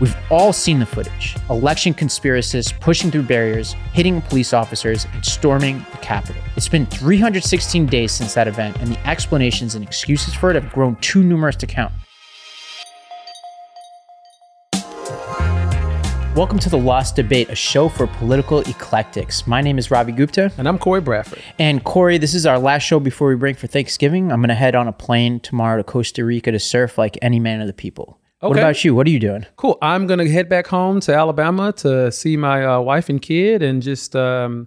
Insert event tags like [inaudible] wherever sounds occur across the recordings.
We've all seen the footage election conspiracists pushing through barriers, hitting police officers, and storming the Capitol. It's been 316 days since that event, and the explanations and excuses for it have grown too numerous to count. Welcome to The Lost Debate, a show for political eclectics. My name is Ravi Gupta. And I'm Cory Bradford. And Cory, this is our last show before we break for Thanksgiving. I'm going to head on a plane tomorrow to Costa Rica to surf like any man of the people. What Okay. about you? What are you doing? Cool. I'm going to head back home to Alabama to see my uh, wife and kid and just um,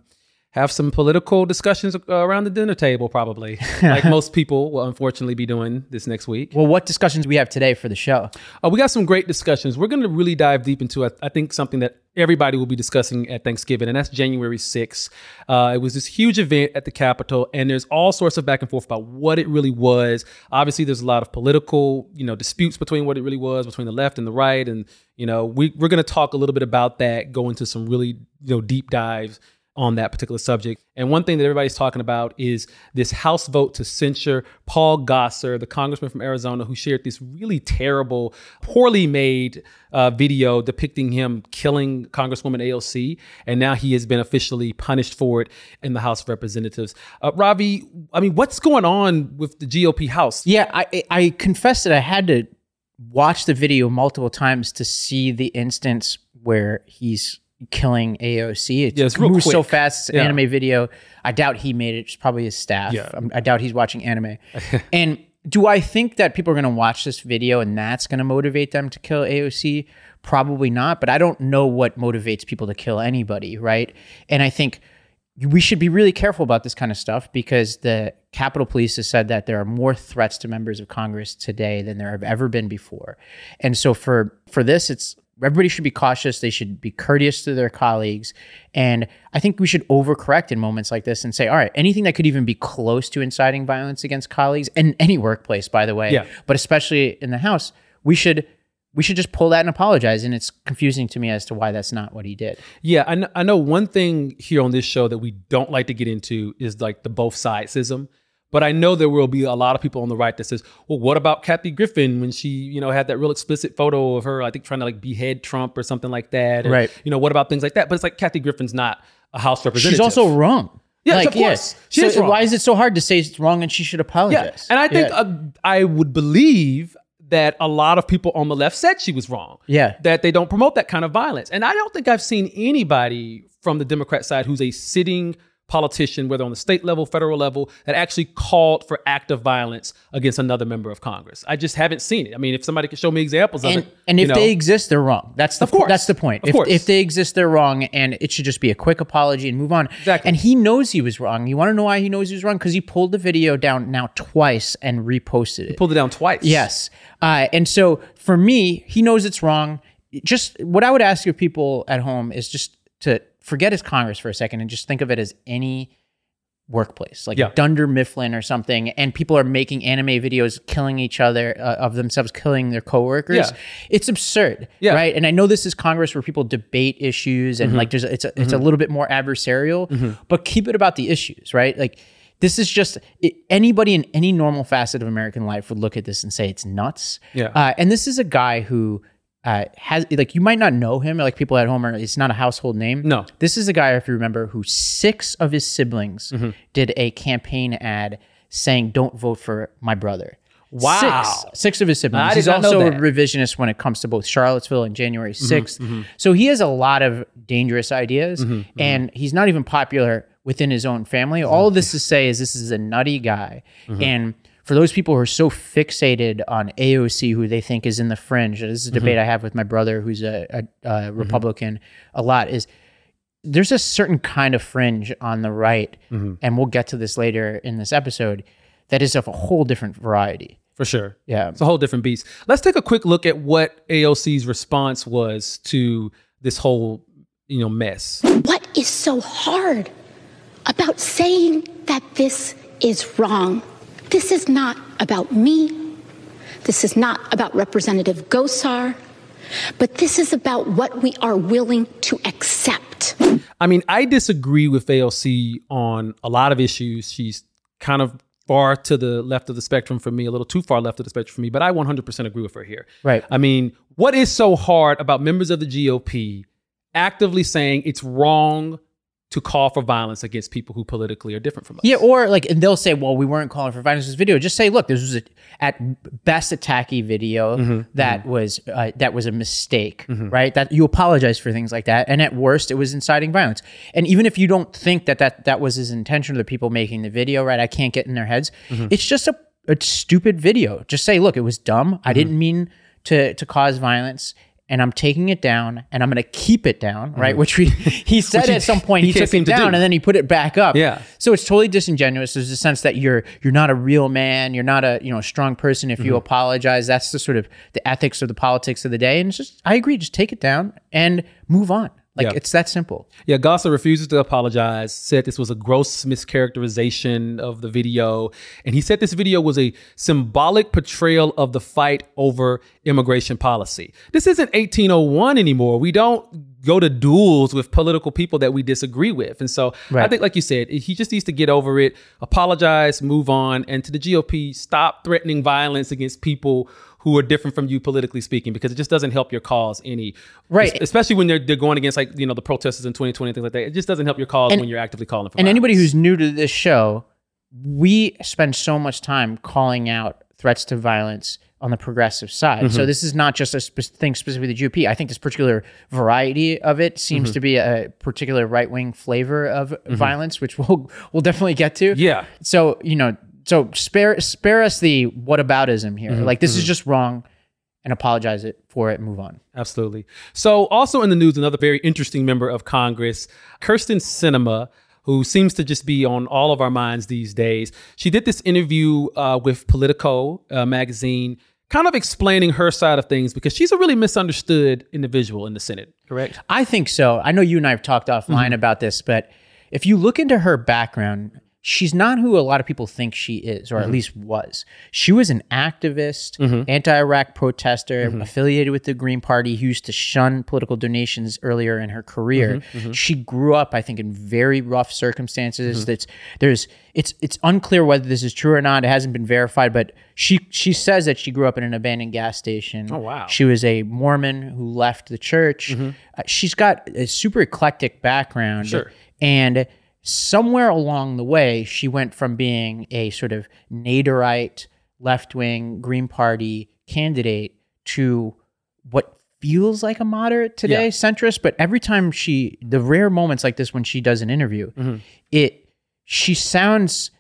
have some political discussions uh, around the dinner table, probably, [laughs] like most people will unfortunately be doing this next week. Well, what discussions we have today for the show? Uh, we got some great discussions. We're going to really dive deep into, I, I think, something that everybody will be discussing at Thanksgiving, and that's January 6th. Uh, it was this huge event at the Capitol, and there's all sorts of back and forth about what it really was. Obviously, there's a lot of political, you know, disputes between what it really was, between the left and the right, and you know, we, we're going to talk a little bit about that, go into some really, you know, deep dives on that particular subject. And one thing that everybody's talking about is this House vote to censure Paul Gosar, the congressman from Arizona, who shared this really terrible, poorly made uh, video depicting him killing Congresswoman AOC. And now he has been officially punished for it in the House of Representatives. Uh, Ravi, I mean, what's going on with the GOP House? Yeah, I, I confess that I had to watch the video multiple times to see the instance where he's killing AOC. It real moves so fast. It's an Yeah. anime video. I doubt he made it. It's probably his staff. Yeah. I doubt he's watching anime. [laughs] and do I think that people are going to watch this video and that's going to motivate them to kill AOC? Probably not. But I don't know what motivates people to kill anybody, right? And I think we should be really careful about this kind of stuff because the Capitol Police has said that there are more threats to members of Congress today than there have ever been before. And so for for this, it's everybody should be cautious. They should be courteous to their colleagues. And I think we should overcorrect in moments like this and say, all right, anything that could even be close to inciting violence against colleagues in any workplace, by the way, Yeah. but especially in the House, we should we should just pull that and apologize. And it's confusing to me as to why that's not what he did. Yeah, I know, I know one thing here on this show that we don't like to get into is like the both sidesism. But I know there will be a lot of people on the right that says, "Well, what about Kathy Griffin when she, you know, had that real explicit photo of her, I think, trying to like behead Trump or something like that?" And, Right. You know, what about things like that? But it's like Kathy Griffin's not a House representative. She's also wrong. Yeah, of course. She so is wrong. why is it so hard to say it's wrong and she should yeah, apologize? and I think Yeah. uh, I would believe that a lot of people on the left said she was wrong. Yeah. that they don't promote that kind of violence. And I don't think I've seen anybody from the Democrat side who's a sitting politician, whether on the state level, federal level, that actually called for active violence against another member of Congress. I just haven't seen it. I mean, if somebody could show me examples of and, it, and if know, they exist, they're wrong. That's the Of course. that's the point. Of if, course. if they exist, they're wrong, and it should just be a quick apology and move on. Exactly. And he knows he was wrong. You want to know why he knows he was wrong? Because he pulled the video down now twice and reposted it. pulled it down twice. Yes. Uh, and so for me, he knows it's wrong. Just what I would ask of people at home is just to forget his Congress for a second and just think of it as any workplace, like Yeah. Dunder Mifflin or something. And people are making anime videos killing each other uh, of themselves, killing their coworkers. Yeah. It's absurd, Yeah. Mm-hmm. right? And I know this is Congress where people debate issues and like there's it's a, it's a little bit more adversarial, but keep it about the issues, right? Like this is just it, anybody in any normal facet of American life would look at this and say it's nuts. Yeah. Uh, and this is a guy who uh, has like you might not know him, like people at home are. It's not a household name. No. This is a guy, if you remember, who six of his siblings Mm-hmm. did a campaign ad saying, "Don't vote for my brother." Wow. Six, six of his siblings. I He's also a revisionist when it comes to both Charlottesville and January Mm-hmm, 6th. So he has a lot of dangerous ideas, Mm-hmm, and he's not even popular within his own family. All of this to say is this is a nutty guy. Mm-hmm. And for those people who are so fixated on AOC, who they think is in the fringe, this is a Mm-hmm. debate I have with my brother, who's a, a, a Republican, a lot, is there's a certain kind of fringe on the right, Mm-hmm. and we'll get to this later in this episode, that is of a whole different variety. for sure. Yeah. It's a whole different beast. Let's take a quick look at what AOC's response was to this whole, you know, mess. What is so hard about saying that this is wrong? This is not about me. This is not about Representative Gosar. But this is about what we are willing to accept. I mean, I disagree with AOC on a lot of issues. She's kind of far to the left of the spectrum for me, a little too far left of the spectrum for me, but I 100% agree with her here. Right. I mean, what is so hard about members of the GOP actively saying it's wrong to call for violence against people who politically are different from us? Yeah, or like, and they'll say, "Well, we weren't calling for violence in this video." Just say, "Look, this was a, at best a tacky video Mm-hmm, that was uh, that was a mistake, right? That you apologize for things like that, and at worst, it was inciting violence. And even if you don't think that that that was his intention, of the people making the video, right? I can't get in their heads. Mm-hmm. It's just a, a stupid video. Just say, "Look, it was dumb. Mm-hmm. I didn't mean to to cause violence." And I'm taking it down, and I'm going to keep it down, right? Which we [laughs] he said he- at some point he he, took it to do. down, and then he put it back up. Yeah. So it's totally disingenuous. There's a sense that you're you're not a real man. You're not a you know strong person if Mm-hmm. you apologize. That's the sort of the ethics or the politics of the day. And it's just I agree. Just take it down and move on. Like Yeah. it's that simple. Yeah, Gosar refuses to apologize, said this was a gross mischaracterization of the video. And he said this video was a symbolic portrayal of the fight over immigration policy. This isn't 1801 anymore. We don't go to duels with political people that we disagree with. And so I think, like you said, he just needs to get over it, apologize, move on. And to the GOP, stop threatening violence against people who are different from you politically speaking, because it just doesn't help your cause any. Right. Especially when they're, they're going against like, you know, the protesters in 2020 and things like that. It just doesn't help your cause And- when you're actively calling for And anybody who's new to this show, we spend so much time calling out threats to violence on the progressive side. Mm-hmm. So this is not just a spe- thing specifically the GOP. I think this particular variety of it seems Mm-hmm. to be a particular right wing flavor of violence, which we'll we'll definitely get to. Yeah. So you know, so spare spare us the whataboutism here. Mm-hmm. Like this is just wrong, and apologize it for it. and Move on. Absolutely. So, also in the news, another very interesting member of Congress, Kyrsten Sinema, who seems to just be on all of our minds these days. She did this interview uh, with Politico uh, magazine, kind of explaining her side of things because she's a really misunderstood individual in the Senate, correct? I think so. I know you and I have talked offline about this, but if you look into her background, she's not who a lot of people think she is, or at mm-hmm. least was. She was an activist, mm-hmm. anti-Iraq protester, mm-hmm. affiliated with the Green Party, who used to shun political donations earlier in her career. She grew up, I think, in very rough circumstances. That's there's it's it's unclear whether this is true or not. It hasn't been verified, but she she says that she grew up in an abandoned gas station. Oh, wow. She was a Mormon who left the church. Mm-hmm. Uh, she's got a super eclectic background. Sure. And somewhere along the way, she went from being a sort of Naderite, left wing Green Party candidate to what feels like a moderate today, Yeah. centrist. But every time she, the rare moments like this when she does an interview, Mm-hmm. it, she sounds,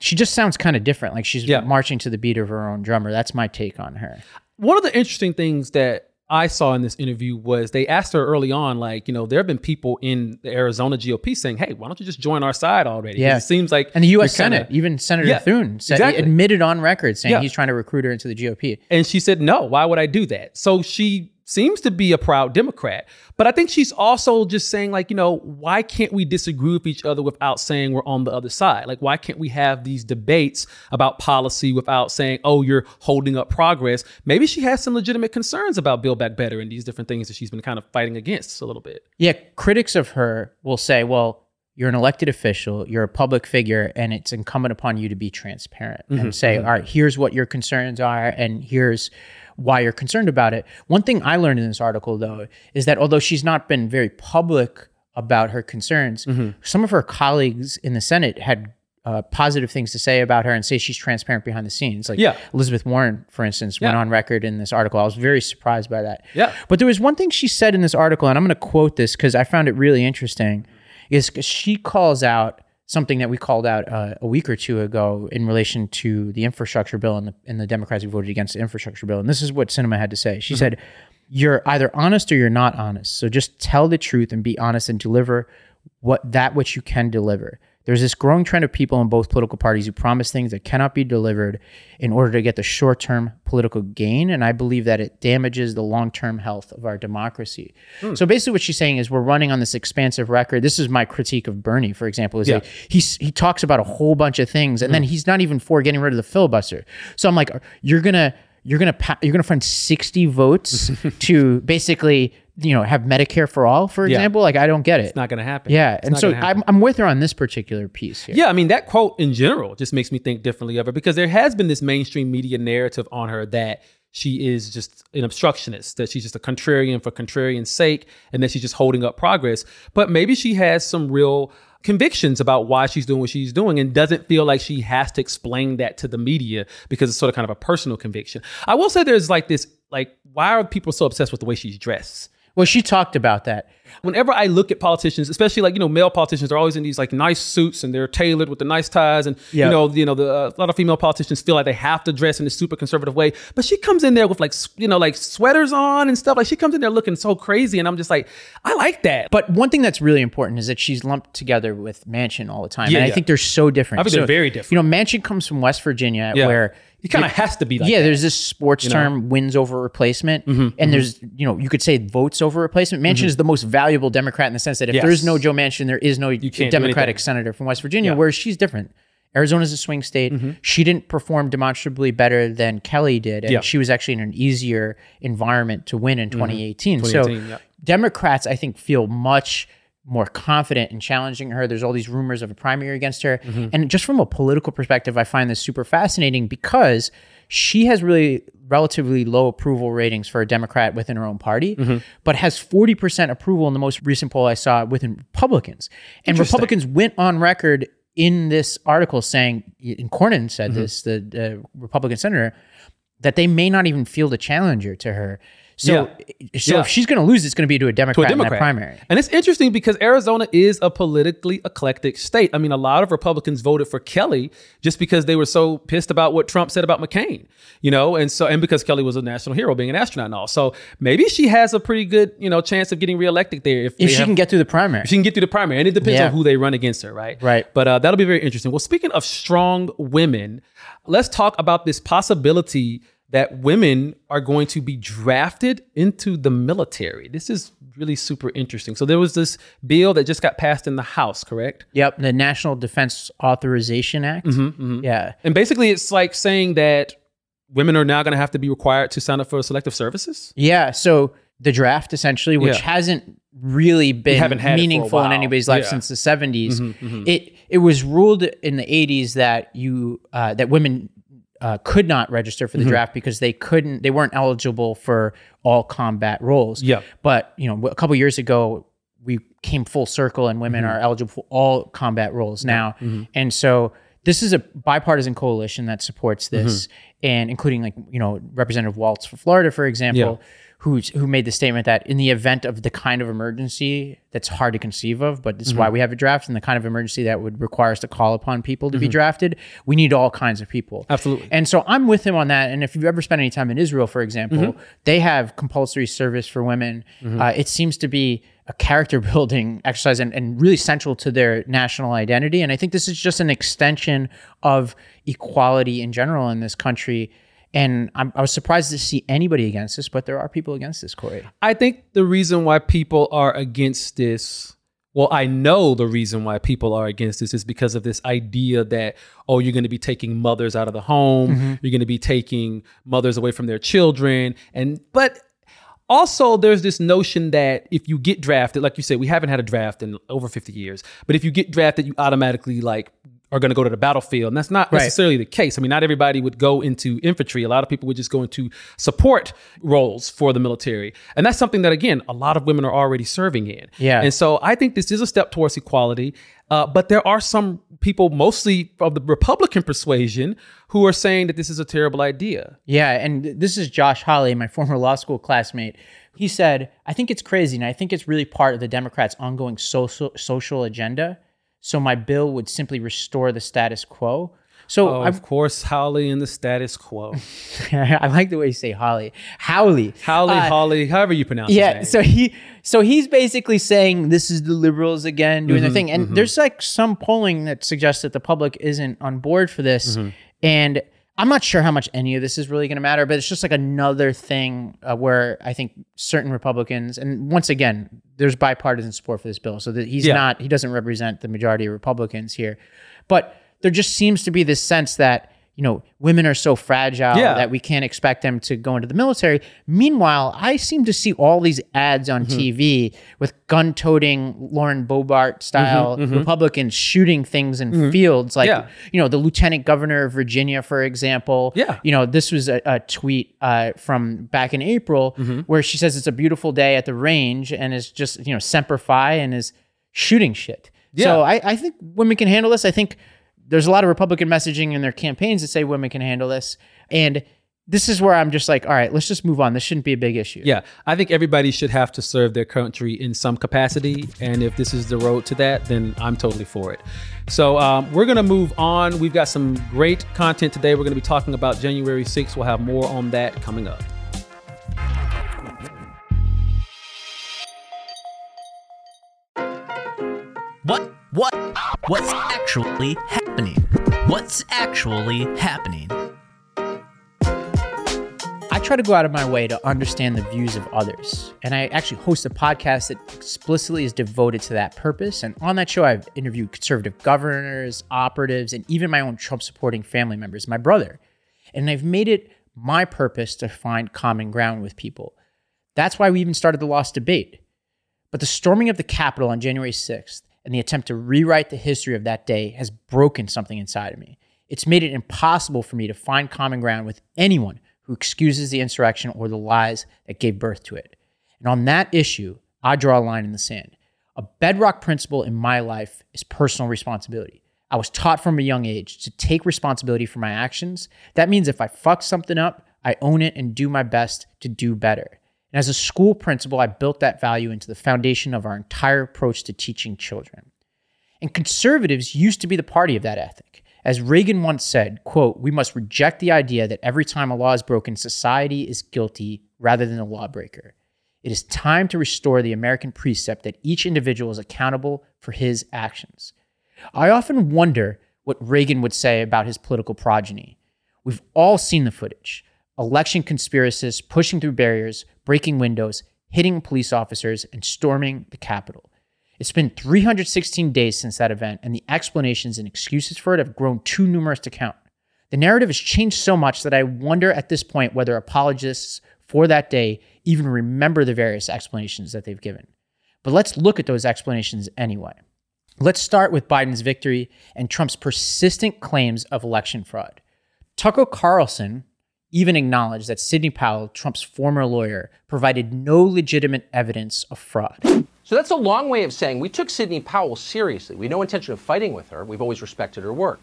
she just sounds kind of different. Like she's Yeah. marching to the beat of her own drummer. That's my take on her. One of the interesting things that I saw in this interview was they asked her early on, like, you know, there have been people in the Arizona GOP saying, hey, why don't you just join our side already? Yeah. It seems like. And the U.S. you're kinda- Senate, even Senator Yeah, Thune, said, exactly. admitted on record saying Yeah. he's trying to recruit her into the GOP. And she said, no, why would I do that? So she seems to be a proud Democrat. But I think she's also just saying, like, you know, why can't we disagree with each other without saying we're on the other side? Like, why can't we have these debates about policy without saying, oh, you're holding up progress? Maybe she has some legitimate concerns about Build Back Better and these different things that she's been kind of fighting against a little bit. Yeah, critics of her will say, well, you're an elected official, you're a public figure, and it's incumbent upon you to be transparent mm-hmm, and say, mm-hmm. all right, here's what your concerns are, and here's why you're concerned about it. One thing I learned in this article, though, is that although she's not been very public about her concerns, some of her colleagues in the Senate had uh, positive things to say about her and say she's transparent behind the scenes. Like Yeah. Elizabeth Warren, for instance, went Yeah. on record in this article. I was very surprised by that. Yeah. But there was one thing she said in this article, and I'm going to quote this because I found it really interesting. Is she calls out something that we called out uh, a week or two ago in relation to the infrastructure bill and the, and the Democrats who voted against the infrastructure bill. And this is what Sinema had to say. She said, "You're either honest or you're not honest. So just tell the truth and be honest and deliver what that which you can deliver." There's this growing trend of people in both political parties who promise things that cannot be delivered in order to get the short term political gain. And I believe that it damages the long term health of our democracy. Hmm. So basically, what she's saying is we're running on this expansive record. This is my critique of Bernie, for example, is Yeah. he's, he talks about a whole bunch of things and then hmm. he's not even for getting rid of the filibuster. So I'm like, you're going to you're gonna pa- you're gonna find 60 votes [laughs] to basically you know have Medicare for all, for example. Like I don't get it. It's not going to happen. yeah, It's and so. I'm I'm with her on this particular piece here. Yeah, I mean that quote in general just makes me think differently of her because there has been this mainstream media narrative on her that she is just an obstructionist, that she's just a contrarian for contrarian's sake, and that she's just holding up progress. But maybe she has some real convictions about why she's doing what she's doing and doesn't feel like she has to explain that to the media because it's sort of kind of a personal conviction. I will say there's like this like why are people so obsessed with the way she's dressed? Well, she talked about that. whenever I look at politicians, especially like you know male politicians, they're always in these like nice suits and they're tailored with the nice ties, and Yeah. you know you know the uh, a lot of female politicians feel like they have to dress in a super conservative way, but she comes in there with like you know like sweaters on and stuff. Like she comes in there looking so crazy, and I'm just like, I like that. But one thing that's really important is that she's lumped together with Manchin all the time. Yeah, and I think they're so different. I think they're very different. You know, Manchin comes from West Virginia Yeah. where he kind of has to be like yeah, that. there's this sports term wins over replacement. Mm-hmm, and there's, you know, you could say votes over replacement. Manchin is the most valuable Democrat in the sense that if Yes. there is no Joe Manchin, there is no Democratic senator from West Virginia, Yeah. Mm-hmm. whereas she's different. Arizona's a swing state. She didn't perform demonstrably better than Kelly did. And Yeah. Mm-hmm. she was actually in an easier environment to win in 2018. So 2018, yeah. Democrats, I think, feel much more confident in challenging her. There's all these rumors of a primary against her. Mm-hmm. And just from a political perspective, I find this super fascinating because she has really relatively low approval ratings for a Democrat within her own party, Mm-hmm. but has 40% approval in the most recent poll I saw within Republicans. And Republicans went on record in this article saying, and Cornyn said Mm-hmm. this, the, the Republican senator, that they may not even field a challenger to her. So, so Yeah. if she's going to lose, it's going to be to a Democrat, to a Democrat. primary. And it's interesting because Arizona is a politically eclectic state. I mean, a lot of Republicans voted for Kelly just because they were so pissed about what Trump said about McCain, you know, and so and because Kelly was a national hero, being an astronaut and all. So maybe she has a pretty good, you know, chance of getting reelected there if, If she have- can get through the primary. if she can get through the primary, and it depends Yeah. on who they run against her, right? Right. But uh, that'll be very interesting. Well, speaking of strong women, let's talk about this possibility that women are going to be drafted into the military. This is really super interesting. So there was this bill that just got passed in the House, correct? Yep, the National Defense Authorization Act. Mm-hmm, Yeah. And basically, it's like saying that women are now going to have to be required to sign up for selective services. Yeah. So the draft, essentially, which Yeah. hasn't really been haven't had it for a meaningful in anybody's life Yeah. Mm-hmm, since the 70s. It it was ruled in the 80s that you uh, that women uh, could not register for the Mm-hmm. draft because they couldn't they weren't eligible for all combat roles. Yeah. But you know, a couple years ago, we came full circle, and women Mm-hmm. are eligible for all combat roles now. And so this is a bipartisan coalition that supports this, Mm-hmm. and including like you know Representative Waltz for Florida, for example. Who's, who made the statement that in the event of the kind of emergency that's hard to conceive of, but this is Mm-hmm. why we have a draft and the kind of emergency that would require us to call upon people to Mm-hmm. be drafted, we need all kinds of people. Absolutely. And so I'm with him on that. And if you've ever spent any time in Israel, for example, Mm-hmm. they have compulsory service for women. Uh, it seems to be a character [laughs] building exercise and, and really central to their national identity. And I think this is just an extension of equality in general in this country. And I'm, I was surprised to see anybody against this, but there are people against this, Cory. I think the reason why people are against this, well, I know the reason why people are against this is because of this idea that, oh, you're going to be taking mothers out of the home, mm-hmm. you're going to be taking mothers away from their children. And, but, also, there's this notion that if you get drafted, like you said, we haven't had a draft in over 50 years, but if you get drafted, you automatically like are going to go to the battlefield. And that's not Right. necessarily the case. I mean, not everybody would go into infantry. A lot of people would just go into support roles for the military. And that's something that, again, a lot of women are already serving in. Yeah. And so I think this is a step towards equality. Uh, but there are some people, mostly of the Republican persuasion, who are saying that this is a terrible idea. Yeah, and this is Josh Hawley, my former law school classmate. He said, "I think it's crazy, and I think it's really part of the Democrats' ongoing social social agenda. So my bill would simply restore the status quo." So Oh, of course, Holly in the status quo. [laughs] I, like the way you say Holly, Howley, Howley, Uh, Hawley, however you pronounce it. yeah so he so he's basically saying this is the liberals again doing Mm-hmm, their thing and there's like some polling that suggests that the public isn't on board for this Mm-hmm. and i'm not sure how much any of this is really going to matter but it's just like another thing uh, where i think certain republicans and once again there's bipartisan support for this bill so that he's Yeah. not he doesn't represent the majority of republicans here but there just seems to be this sense that you know, women are so fragile Yeah. that we can't expect them to go into the military. Meanwhile, I seem to see all these ads on Mm-hmm. TV with gun toting Lauren Boebert style Republicans shooting things in fields, like, Mm-hmm. Yeah. you know, the lieutenant governor of Virginia, for example. Yeah. You know, this was a, a tweet uh, from back in April Mm-hmm. where she says it's a beautiful day at the range and is just, you know, Semper Fi and is shooting shit. So Yeah. I, I think women can handle this. I think there's a lot of Republican messaging in their campaigns that say women can handle this. And this is where I'm just like, all right, let's just move on. This shouldn't be a big issue. Yeah, I think everybody should have to serve their country in some capacity, and if this is the road to that, then I'm totally for it. So um, we're gonna move on. We've got some great content today. We're gonna be talking about January 6th. We'll have more on that coming up. What? What? What's actually happening? What's actually happening? I try to go out of my way to understand the views of others. And I actually host a podcast that explicitly is devoted to that purpose. And on that show, I've interviewed conservative governors, operatives, and even my own Trump supporting family members, my brother. And I've made it my purpose to find common ground with people. That's why we even started the Lost Debate. But the storming of the Capitol on January 6th and the attempt to rewrite the history of that day has broken something inside of me. It's made it impossible for me to find common ground with anyone who excuses the insurrection or the lies that gave birth to it. And on that issue, I draw a line in the sand. A bedrock principle in my life is personal responsibility. I was taught from a young age to take responsibility for my actions. That means if I fuck something up, I own it and do my best to do better. And as a school principal, I built that value into the foundation of our entire approach to teaching children. And conservatives used to be the party of that ethic. As Reagan once said, quote, we must reject the idea that every time a law is broken, society is guilty rather than the lawbreaker. It is time to restore the American precept that each individual is accountable for his actions. I often wonder what Reagan would say about his political progeny. We've all seen the footage election conspiracists pushing through barriers, breaking windows, hitting police officers, and storming the Capitol. It's been 316 days since that event, and the explanations and excuses for it have grown too numerous to count. The narrative has changed so much that I wonder at this point whether apologists for that day even remember the various explanations that they've given. But let's look at those explanations anyway. Let's start with Biden's victory and Trump's persistent claims of election fraud. Tucker Carlson even acknowledged that Sidney Powell, Trump's former lawyer, provided no legitimate evidence of fraud. So that's a long way of saying we took Sidney Powell seriously. We had no intention of fighting with her. We've always respected her work.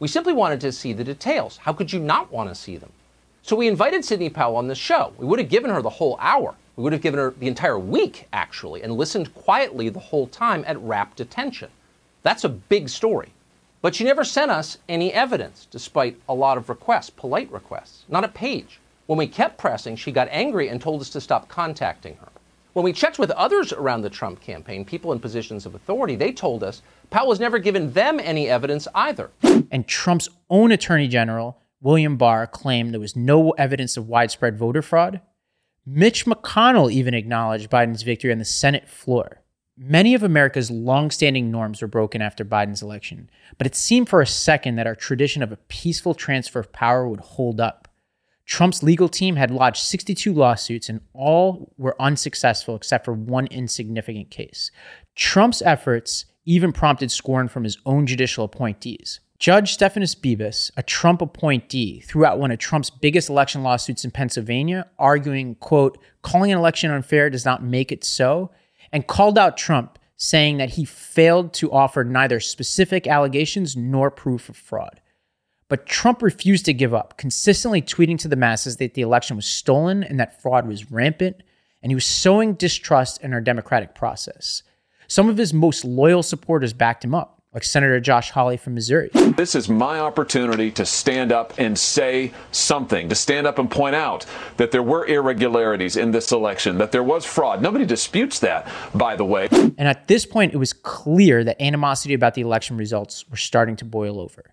We simply wanted to see the details. How could you not want to see them? So we invited Sidney Powell on the show. We would have given her the whole hour. We would have given her the entire week, actually, and listened quietly the whole time at rapt attention. That's a big story. But she never sent us any evidence, despite a lot of requests, polite requests, not a page. When we kept pressing, she got angry and told us to stop contacting her. When we checked with others around the Trump campaign, people in positions of authority, they told us Powell has never given them any evidence either. And Trump's own attorney general, William Barr, claimed there was no evidence of widespread voter fraud. Mitch McConnell even acknowledged Biden's victory on the Senate floor. Many of America's longstanding norms were broken after Biden's election, but it seemed for a second that our tradition of a peaceful transfer of power would hold up. Trump's legal team had lodged 62 lawsuits, and all were unsuccessful except for one insignificant case. Trump's efforts even prompted scorn from his own judicial appointees. Judge Stephanus Bibas, a Trump appointee, threw out one of Trump's biggest election lawsuits in Pennsylvania, arguing, quote, calling an election unfair does not make it so, and called out Trump, saying that he failed to offer neither specific allegations nor proof of fraud. But Trump refused to give up, consistently tweeting to the masses that the election was stolen and that fraud was rampant, and he was sowing distrust in our democratic process. Some of his most loyal supporters backed him up, like Senator Josh Hawley from Missouri. This is my opportunity to stand up and say something, to stand up and point out that there were irregularities in this election, that there was fraud. Nobody disputes that, by the way. And at this point, it was clear that animosity about the election results were starting to boil over.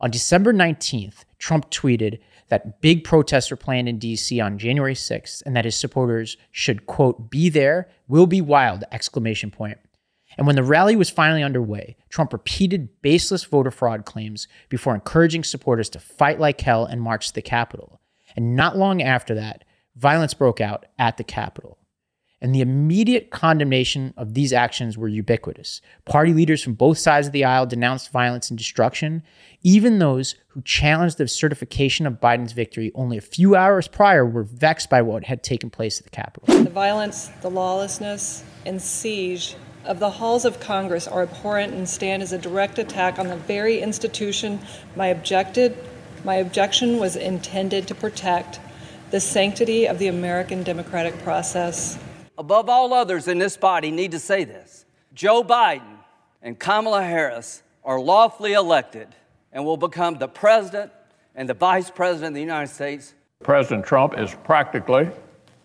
On December 19th, Trump tweeted that big protests were planned in DC on January 6th and that his supporters should quote be there, will be wild exclamation point. And when the rally was finally underway, Trump repeated baseless voter fraud claims before encouraging supporters to fight like hell and march to the Capitol. And not long after that, violence broke out at the Capitol. And the immediate condemnation of these actions were ubiquitous. Party leaders from both sides of the aisle denounced violence and destruction. Even those who challenged the certification of Biden's victory only a few hours prior were vexed by what had taken place at the Capitol. The violence, the lawlessness, and siege of the halls of Congress are abhorrent and stand as a direct attack on the very institution my objected my objection was intended to protect the sanctity of the American democratic process. Above all others in this body need to say this. Joe Biden and Kamala Harris are lawfully elected and will become the president and the vice president of the United States. President Trump is practically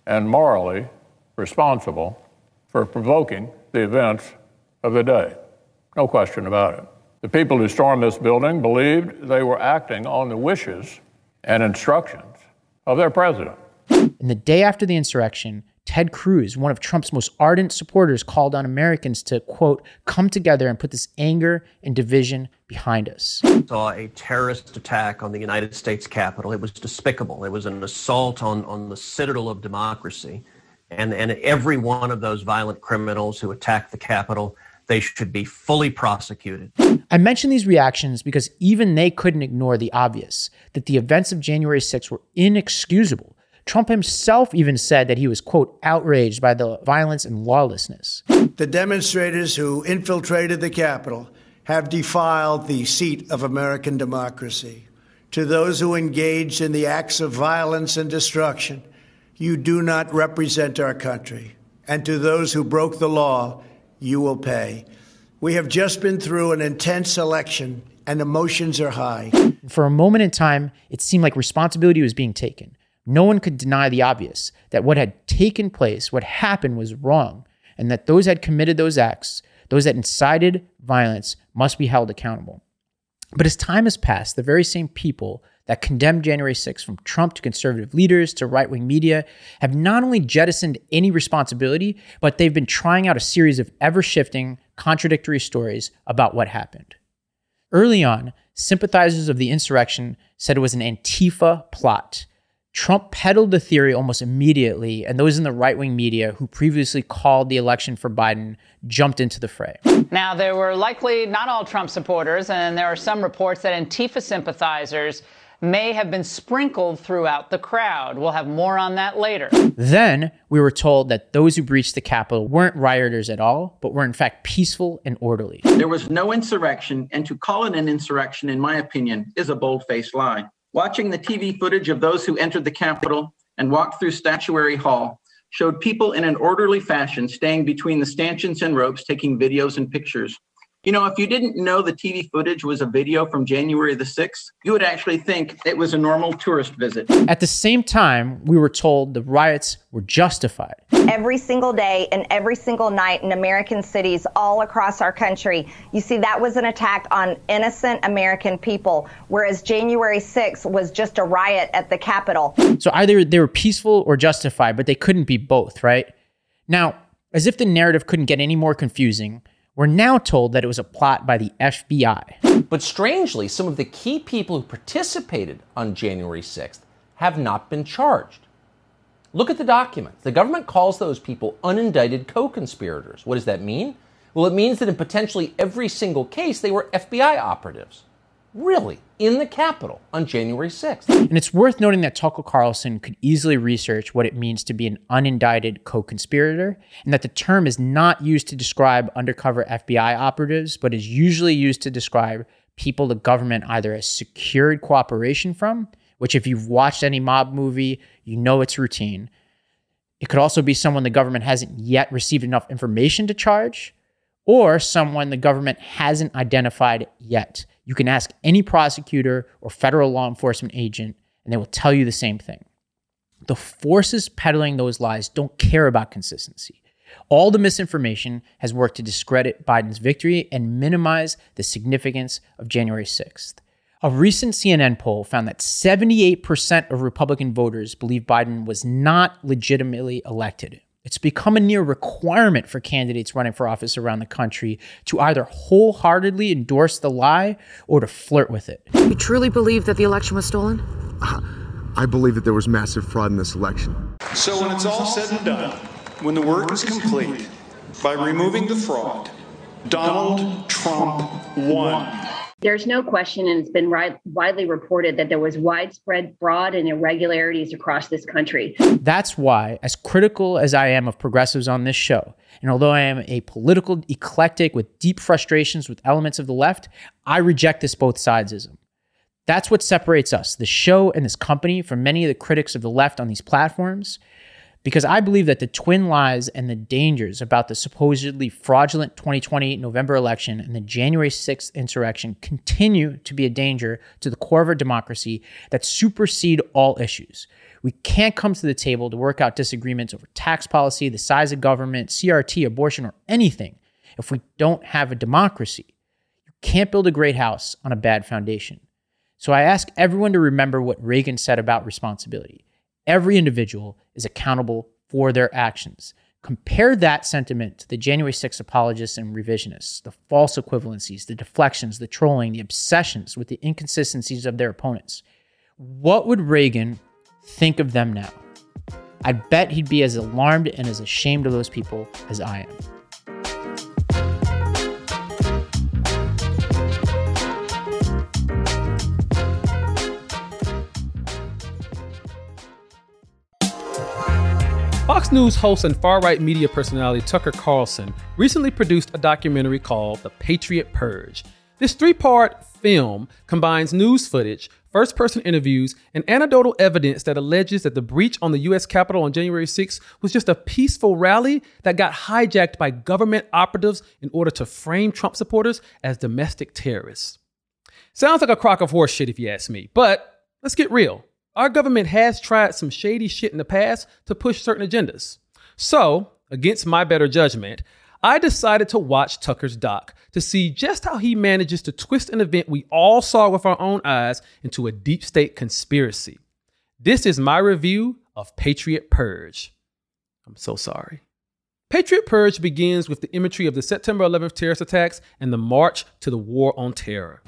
and morally responsible for provoking the events of the day. No question about it. The people who stormed this building believed they were acting on the wishes and instructions of their president. In the day after the insurrection, Ted Cruz, one of Trump's most ardent supporters, called on Americans to, quote, come together and put this anger and division behind us. Saw a terrorist attack on the United States Capitol. It was despicable. It was an assault on, on the citadel of democracy. And, and every one of those violent criminals who attacked the Capitol they should be fully prosecuted. I mention these reactions because even they couldn't ignore the obvious that the events of January 6 were inexcusable. Trump himself even said that he was, quote, outraged by the violence and lawlessness. The demonstrators who infiltrated the Capitol have defiled the seat of American democracy. To those who engaged in the acts of violence and destruction, you do not represent our country. And to those who broke the law, you will pay. We have just been through an intense election and emotions are high. For a moment in time, it seemed like responsibility was being taken. No one could deny the obvious that what had taken place, what happened, was wrong, and that those that committed those acts, those that incited violence, must be held accountable. But as time has passed, the very same people that condemned January 6th, from Trump to conservative leaders to right wing media, have not only jettisoned any responsibility, but they've been trying out a series of ever shifting, contradictory stories about what happened. Early on, sympathizers of the insurrection said it was an Antifa plot. Trump peddled the theory almost immediately, and those in the right wing media who previously called the election for Biden jumped into the fray. Now, there were likely not all Trump supporters, and there are some reports that Antifa sympathizers may have been sprinkled throughout the crowd. We'll have more on that later. Then we were told that those who breached the Capitol weren't rioters at all, but were in fact peaceful and orderly. There was no insurrection, and to call it an insurrection, in my opinion, is a bold faced lie. Watching the TV footage of those who entered the Capitol and walked through Statuary Hall showed people in an orderly fashion staying between the stanchions and ropes taking videos and pictures. You know, if you didn't know the TV footage was a video from January the 6th, you would actually think it was a normal tourist visit. At the same time, we were told the riots were justified. Every single day and every single night in American cities all across our country, you see that was an attack on innocent American people, whereas January 6th was just a riot at the Capitol. So either they were peaceful or justified, but they couldn't be both, right? Now, as if the narrative couldn't get any more confusing, we're now told that it was a plot by the FBI. But strangely, some of the key people who participated on January 6th have not been charged. Look at the documents. The government calls those people unindicted co conspirators. What does that mean? Well, it means that in potentially every single case, they were FBI operatives really in the Capitol on January 6th. And it's worth noting that Tucker Carlson could easily research what it means to be an unindicted co conspirator, and that the term is not used to describe undercover FBI operatives, but is usually used to describe people the government either has secured cooperation from, which, if you've watched any mob movie, you know it's routine. It could also be someone the government hasn't yet received enough information to charge, or someone the government hasn't identified yet. You can ask any prosecutor or federal law enforcement agent, and they will tell you the same thing. The forces peddling those lies don't care about consistency. All the misinformation has worked to discredit Biden's victory and minimize the significance of January 6th. A recent CNN poll found that 78% of Republican voters believe Biden was not legitimately elected. It's become a near requirement for candidates running for office around the country to either wholeheartedly endorse the lie or to flirt with it. You truly believe that the election was stolen? Uh, I believe that there was massive fraud in this election. So when it's all said and done, when the work is complete, by removing the fraud, Donald Trump won. There's no question, and it's been ri- widely reported that there was widespread fraud and irregularities across this country. That's why, as critical as I am of progressives on this show, and although I am a political eclectic with deep frustrations with elements of the left, I reject this both sidesism. That's what separates us, the show and this company, from many of the critics of the left on these platforms because I believe that the twin lies and the dangers about the supposedly fraudulent 2020 November election and the January 6th insurrection continue to be a danger to the core of our democracy that supersede all issues. We can't come to the table to work out disagreements over tax policy, the size of government, CRT, abortion, or anything if we don't have a democracy. You can't build a great house on a bad foundation. So I ask everyone to remember what Reagan said about responsibility. Every individual is accountable for their actions. Compare that sentiment to the January 6 apologists and revisionists, the false equivalencies, the deflections, the trolling, the obsessions with the inconsistencies of their opponents. What would Reagan think of them now? I bet he'd be as alarmed and as ashamed of those people as I am. Fox News host and far right media personality Tucker Carlson recently produced a documentary called The Patriot Purge. This three part film combines news footage, first person interviews, and anecdotal evidence that alleges that the breach on the U.S. Capitol on January 6 was just a peaceful rally that got hijacked by government operatives in order to frame Trump supporters as domestic terrorists. Sounds like a crock of horse shit if you ask me, but let's get real. Our government has tried some shady shit in the past to push certain agendas. So, against my better judgment, I decided to watch Tucker's doc to see just how he manages to twist an event we all saw with our own eyes into a deep state conspiracy. This is my review of Patriot Purge. I'm so sorry. Patriot Purge begins with the imagery of the September 11th terrorist attacks and the march to the war on terror.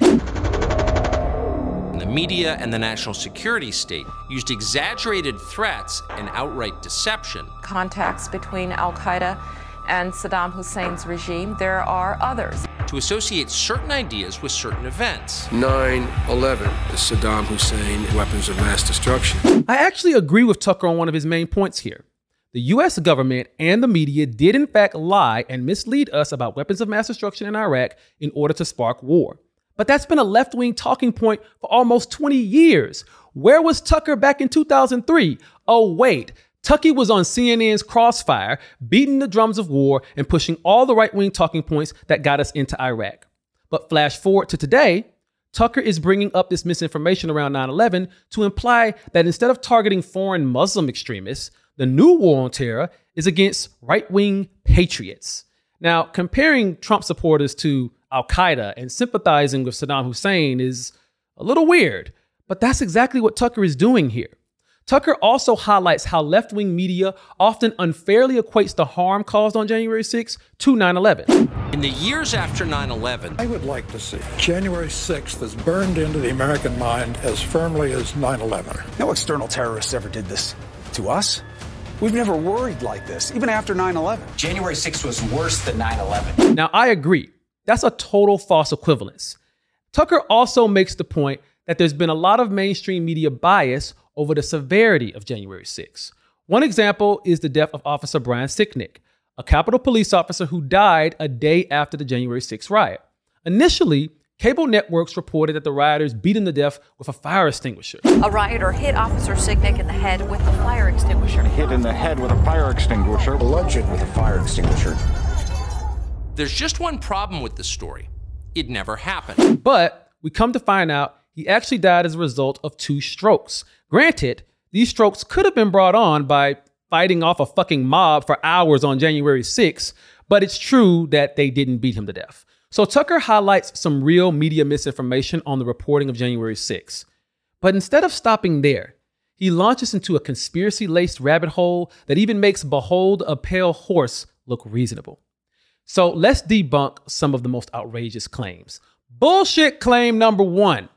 The media and the national security state used exaggerated threats and outright deception. Contacts between Al Qaeda and Saddam Hussein's regime, there are others. To associate certain ideas with certain events. 9 11, the Saddam Hussein weapons of mass destruction. I actually agree with Tucker on one of his main points here. The US government and the media did, in fact, lie and mislead us about weapons of mass destruction in Iraq in order to spark war. But that's been a left wing talking point for almost 20 years. Where was Tucker back in 2003? Oh, wait. Tucky was on CNN's Crossfire, beating the drums of war and pushing all the right wing talking points that got us into Iraq. But flash forward to today, Tucker is bringing up this misinformation around 9 11 to imply that instead of targeting foreign Muslim extremists, the new war on terror is against right wing patriots. Now, comparing Trump supporters to Al Qaeda and sympathizing with Saddam Hussein is a little weird, but that's exactly what Tucker is doing here. Tucker also highlights how left wing media often unfairly equates the harm caused on January 6 to 9 11. In the years after 9 11, I would like to see January 6th is burned into the American mind as firmly as 9 11. No external terrorists ever did this to us. We've never worried like this, even after 9 11. January 6th was worse than 9 11. Now, I agree. That's a total false equivalence. Tucker also makes the point that there's been a lot of mainstream media bias over the severity of January 6. One example is the death of Officer Brian Sicknick, a Capitol police officer who died a day after the January 6 riot. Initially, cable networks reported that the rioters beat him to death with a fire extinguisher. A rioter hit Officer Sicknick in the head with a fire extinguisher. Hit in the head with a fire extinguisher. Bludgeoned with a fire extinguisher. There's just one problem with this story it never happened. But we come to find out he actually died as a result of two strokes. Granted, these strokes could have been brought on by fighting off a fucking mob for hours on January 6th, but it's true that they didn't beat him to death. So Tucker highlights some real media misinformation on the reporting of January 6th. But instead of stopping there, he launches into a conspiracy laced rabbit hole that even makes Behold a Pale Horse look reasonable. So let's debunk some of the most outrageous claims. Bullshit claim number one.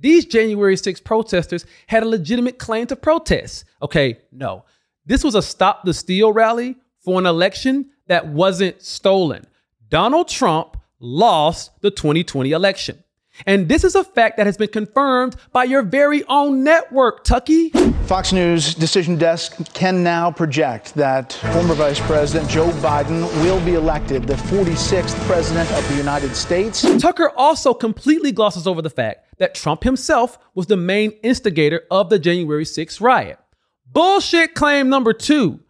These January 6 protesters had a legitimate claim to protest. Okay, no. This was a Stop the Steal rally for an election that wasn't stolen. Donald Trump lost the 2020 election. And this is a fact that has been confirmed by your very own network, Tucky. Fox News decision desk can now project that former Vice President Joe Biden will be elected the 46th President of the United States. Tucker also completely glosses over the fact that Trump himself was the main instigator of the January 6th riot. Bullshit claim number two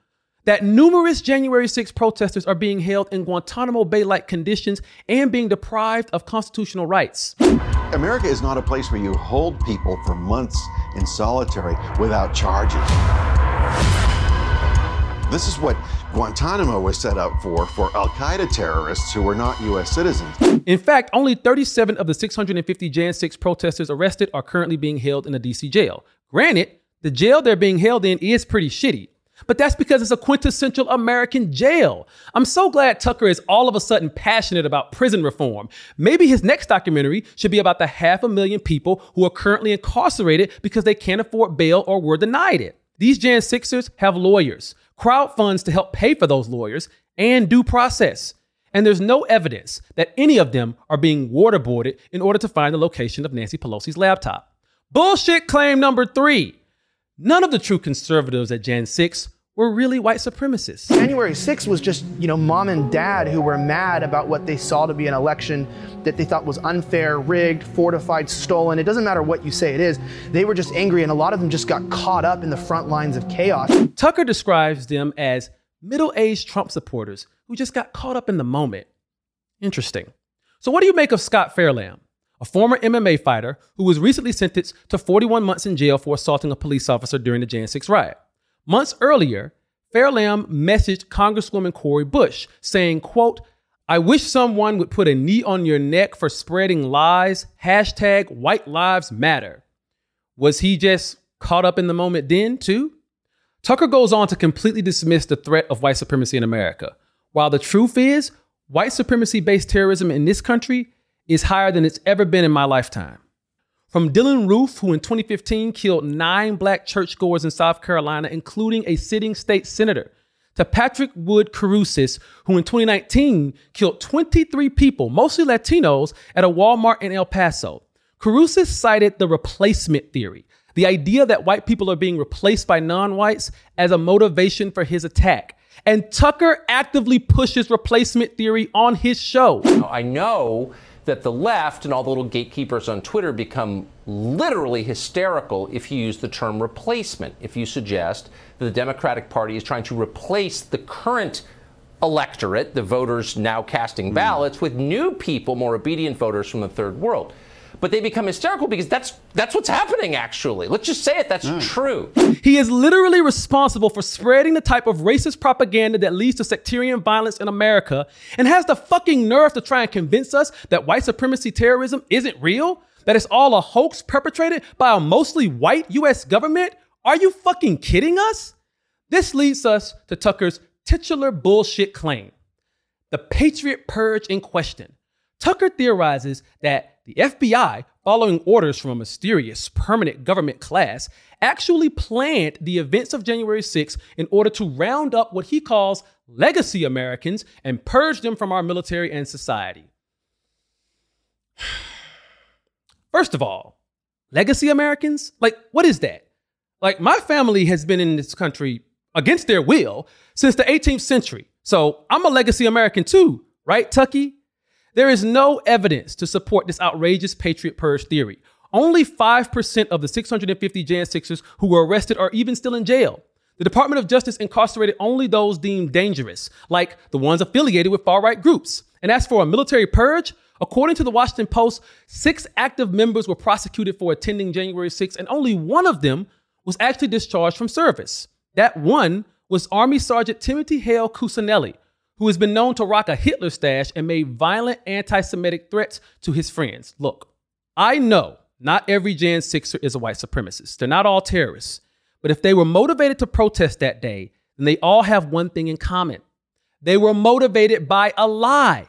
that numerous January 6 protesters are being held in Guantanamo Bay like conditions and being deprived of constitutional rights. America is not a place where you hold people for months in solitary without charges. This is what Guantanamo was set up for, for Al Qaeda terrorists who were not U.S. citizens. In fact, only 37 of the 650 Jan 6 protesters arrested are currently being held in a D.C. jail. Granted, the jail they're being held in is pretty shitty. But that's because it's a quintessential American jail. I'm so glad Tucker is all of a sudden passionate about prison reform. Maybe his next documentary should be about the half a million people who are currently incarcerated because they can't afford bail or were denied it. These Jan Sixers have lawyers, crowd funds to help pay for those lawyers, and due process. And there's no evidence that any of them are being waterboarded in order to find the location of Nancy Pelosi's laptop. Bullshit claim number three. None of the true conservatives at Jan 6 were really white supremacists. January 6th was just, you know, mom and dad who were mad about what they saw to be an election that they thought was unfair, rigged, fortified, stolen. It doesn't matter what you say it is. They were just angry, and a lot of them just got caught up in the front lines of chaos. Tucker describes them as middle aged Trump supporters who just got caught up in the moment. Interesting. So, what do you make of Scott Fairlamb? A former MMA fighter who was recently sentenced to 41 months in jail for assaulting a police officer during the Jan 6 riot. Months earlier, Fairlamb messaged Congresswoman Cori Bush saying, quote, I wish someone would put a knee on your neck for spreading lies, hashtag white lives matter. Was he just caught up in the moment then, too? Tucker goes on to completely dismiss the threat of white supremacy in America. While the truth is, white supremacy based terrorism in this country is higher than it's ever been in my lifetime. From Dylann Roof, who in 2015 killed nine black churchgoers in South Carolina, including a sitting state senator, to Patrick Wood Crusius, who in 2019 killed 23 people, mostly Latinos, at a Walmart in El Paso. Crusius cited the replacement theory, the idea that white people are being replaced by non whites, as a motivation for his attack. And Tucker actively pushes replacement theory on his show. I know that the left and all the little gatekeepers on Twitter become literally hysterical if you use the term replacement, if you suggest that the Democratic Party is trying to replace the current electorate, the voters now casting ballots, mm. with new people, more obedient voters from the third world but they become hysterical because that's that's what's happening actually. Let's just say it that's mm. true. He is literally responsible for spreading the type of racist propaganda that leads to sectarian violence in America and has the fucking nerve to try and convince us that white supremacy terrorism isn't real, that it's all a hoax perpetrated by a mostly white US government? Are you fucking kidding us? This leads us to Tucker's titular bullshit claim. The Patriot Purge in question. Tucker theorizes that the FBI, following orders from a mysterious permanent government class, actually planned the events of January 6 in order to round up what he calls legacy Americans and purge them from our military and society. [sighs] First of all, legacy Americans? Like, what is that? Like, my family has been in this country against their will since the 18th century. So I'm a legacy American too, right, Tucky? There is no evidence to support this outrageous Patriot Purge theory. Only 5% of the 650 Jan 6ers who were arrested are even still in jail. The Department of Justice incarcerated only those deemed dangerous, like the ones affiliated with far right groups. And as for a military purge, according to the Washington Post, six active members were prosecuted for attending January 6, and only one of them was actually discharged from service. That one was Army Sergeant Timothy Hale Cusanelli, who has been known to rock a Hitler stash and made violent anti Semitic threats to his friends. Look, I know not every Jan Sixer is a white supremacist, they're not all terrorists. But if they were motivated to protest that day, then they all have one thing in common. They were motivated by a lie.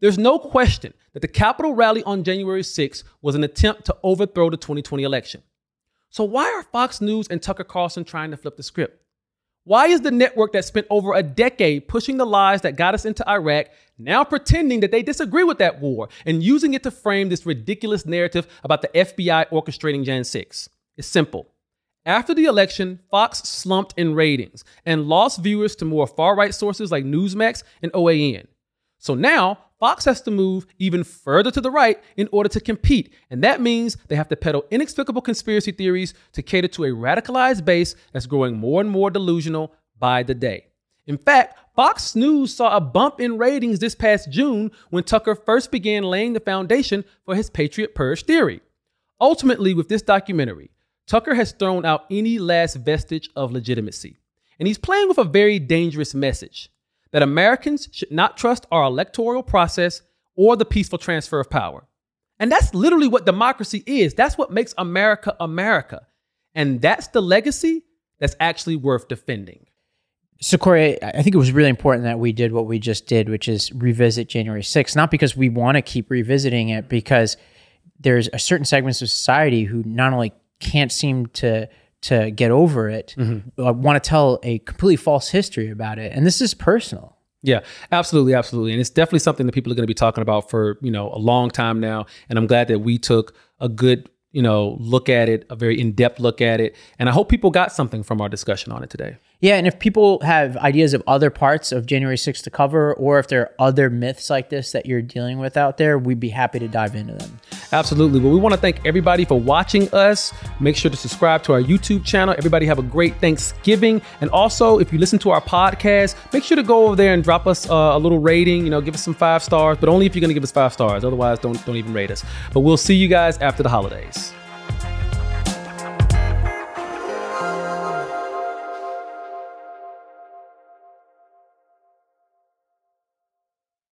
There's no question that the Capitol rally on January 6th was an attempt to overthrow the 2020 election. So, why are Fox News and Tucker Carlson trying to flip the script? Why is the network that spent over a decade pushing the lies that got us into Iraq now pretending that they disagree with that war and using it to frame this ridiculous narrative about the FBI orchestrating Jan 6? It's simple. After the election, Fox slumped in ratings and lost viewers to more far right sources like Newsmax and OAN. So now, Fox has to move even further to the right in order to compete. And that means they have to peddle inexplicable conspiracy theories to cater to a radicalized base that's growing more and more delusional by the day. In fact, Fox News saw a bump in ratings this past June when Tucker first began laying the foundation for his Patriot Purge theory. Ultimately, with this documentary, Tucker has thrown out any last vestige of legitimacy. And he's playing with a very dangerous message that Americans should not trust our electoral process or the peaceful transfer of power. And that's literally what democracy is. That's what makes America America. And that's the legacy that's actually worth defending. So, Cory, I think it was really important that we did what we just did, which is revisit January 6th, not because we want to keep revisiting it, because there's a certain segments of society who not only can't seem to to get over it. Mm-hmm. I want to tell a completely false history about it, and this is personal. Yeah, absolutely, absolutely, and it's definitely something that people are going to be talking about for you know a long time now. And I'm glad that we took a good you know look at it, a very in depth look at it, and I hope people got something from our discussion on it today. Yeah, and if people have ideas of other parts of January 6th to cover, or if there are other myths like this that you're dealing with out there, we'd be happy to dive into them. Absolutely. Well, we want to thank everybody for watching us. Make sure to subscribe to our YouTube channel. Everybody have a great Thanksgiving. And also, if you listen to our podcast, make sure to go over there and drop us uh, a little rating. You know, give us some five stars, but only if you're going to give us five stars. Otherwise, don't don't even rate us. But we'll see you guys after the holidays.